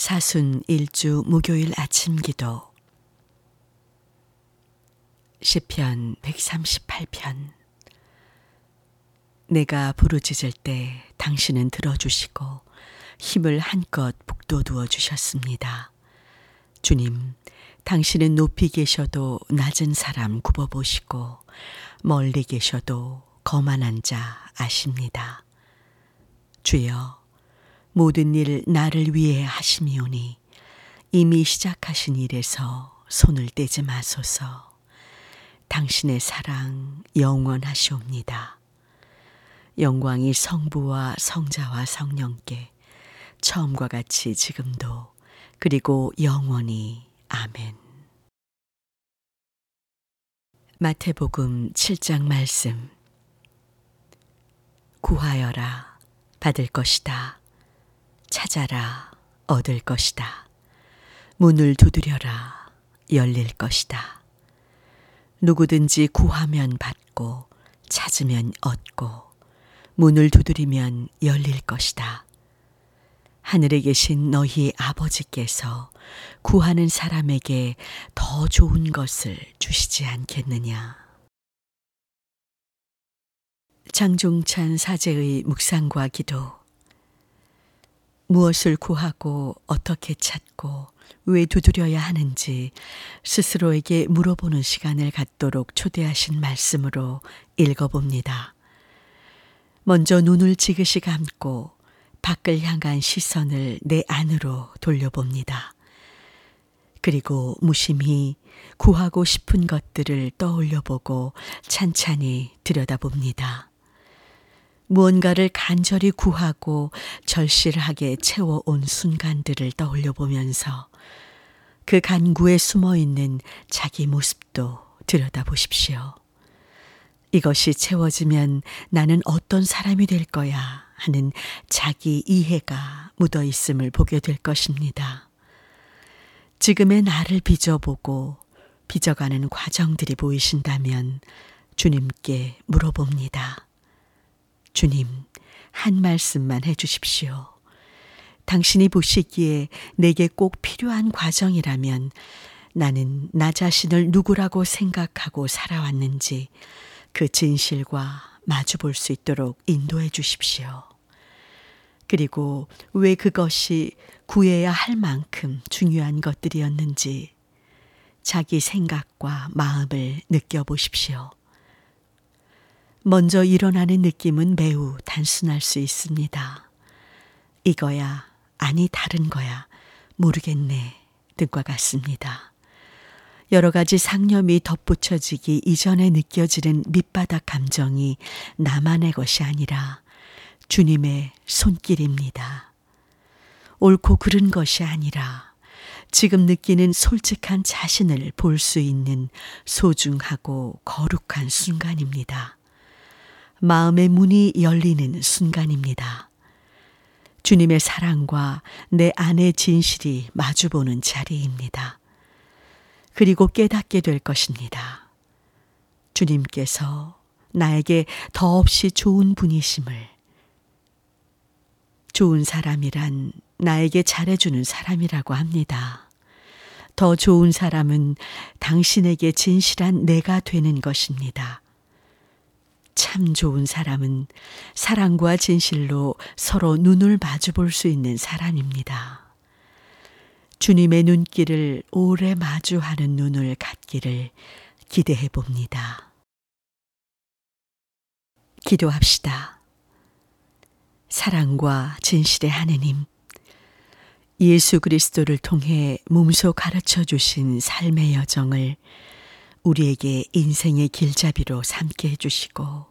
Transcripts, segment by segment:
사순 일주 목요일 아침 기도 시편 138편 내가 부르짖을 때 당신은 들어주시고 힘을 한껏 북돋우어 주셨습니다. 주님, 당신은 높이 계셔도 낮은 사람 굽어보시고 멀리 계셔도 거만한 자 아십니다. 주여, 모든 일 나를 위해 하심이오니 이미 시작하신 일에서 손을 떼지 마소서. 당신의 사랑 영원하시옵니다. 영광이 성부와 성자와 성령께 처음과 같이 지금도 그리고 영원히 아멘. 마태복음 7장 말씀 구하여라 받을 것이다. 찾아라, 얻을 것이다. 문을 두드려라, 열릴 것이다. 누구든지 구하면 받고, 찾으면 얻고, 문을 두드리면 열릴 것이다. 하늘에 계신 너희 아버지께서 구하는 사람에게 더 좋은 것을 주시지 않겠느냐. 장종찬 사제의 묵상과 기도 무엇을 구하고 어떻게 찾고 왜 두드려야 하는지 스스로에게 물어보는 시간을 갖도록 초대하신 말씀으로 읽어봅니다. 먼저 눈을 지그시 감고 밖을 향한 시선을 내 안으로 돌려봅니다. 그리고 무심히 구하고 싶은 것들을 떠올려 보고 찬찬히 들여다봅니다. 무언가를 간절히 구하고 절실하게 채워온 순간들을 떠올려 보면서 그 간구에 숨어 있는 자기 모습도 들여다 보십시오. 이것이 채워지면 나는 어떤 사람이 될 거야 하는 자기 이해가 묻어 있음을 보게 될 것입니다. 지금의 나를 빚어보고 빚어가는 과정들이 보이신다면 주님께 물어봅니다. 주님, 한 말씀만 해 주십시오. 당신이 보시기에 내게 꼭 필요한 과정이라면 나는 나 자신을 누구라고 생각하고 살아왔는지 그 진실과 마주 볼 수 있도록 인도해 주십시오. 그리고 왜 그것이 구해야 할 만큼 중요한 것들이었는지 자기 생각과 마음을 느껴보십시오. 먼저 일어나는 느낌은 매우 단순할 수 있습니다. 이거야, 아니 다른 거야, 모르겠네 등과 같습니다. 여러 가지 상념이 덧붙여지기 이전에 느껴지는 밑바닥 감정이 나만의 것이 아니라 주님의 손길입니다. 옳고 그른 것이 아니라 지금 느끼는 솔직한 자신을 볼 수 있는 소중하고 거룩한 순간입니다. 마음의 문이 열리는 순간입니다. 주님의 사랑과 내 안의 진실이 마주보는 자리입니다. 그리고 깨닫게 될 것입니다. 주님께서 나에게 더없이 좋은 분이심을, 좋은 사람이란 나에게 잘해주는 사람이라고 합니다. 더 좋은 사람은 당신에게 진실한 내가 되는 것입니다. 참 좋은 사람은 사랑과 진실로 서로 눈을 마주 볼 수 있는 사람입니다. 주님의 눈길을 오래 마주하는 눈을 갖기를 기대해 봅니다. 기도합시다. 사랑과 진실의 하느님, 예수 그리스도를 통해 몸소 가르쳐 주신 삶의 여정을 우리에게 인생의 길잡이로 삼게 해주시고,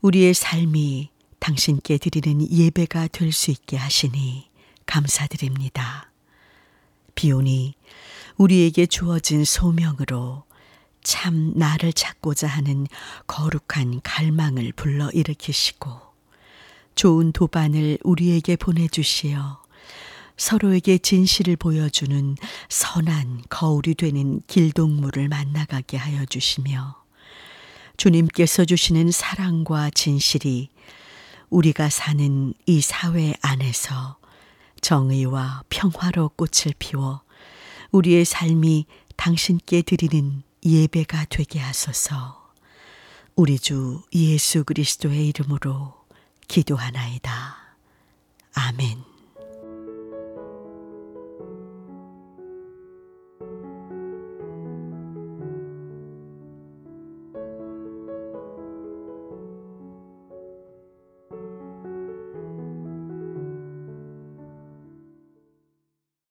우리의 삶이 당신께 드리는 예배가 될 수 있게 하시니 감사드립니다. 비오니 우리에게 주어진 소명으로 참 나를 찾고자 하는 거룩한 갈망을 불러 일으키시고 좋은 도반을 우리에게 보내주시어 서로에게 진실을 보여주는 선한 거울이 되는 길동무를 만나가게 하여 주시며 주님께서 주시는 사랑과 진실이 우리가 사는 이 사회 안에서 정의와 평화로 꽃을 피워 우리의 삶이 당신께 드리는 예배가 되게 하소서. 우리 주 예수 그리스도의 이름으로 기도하나이다. 아멘.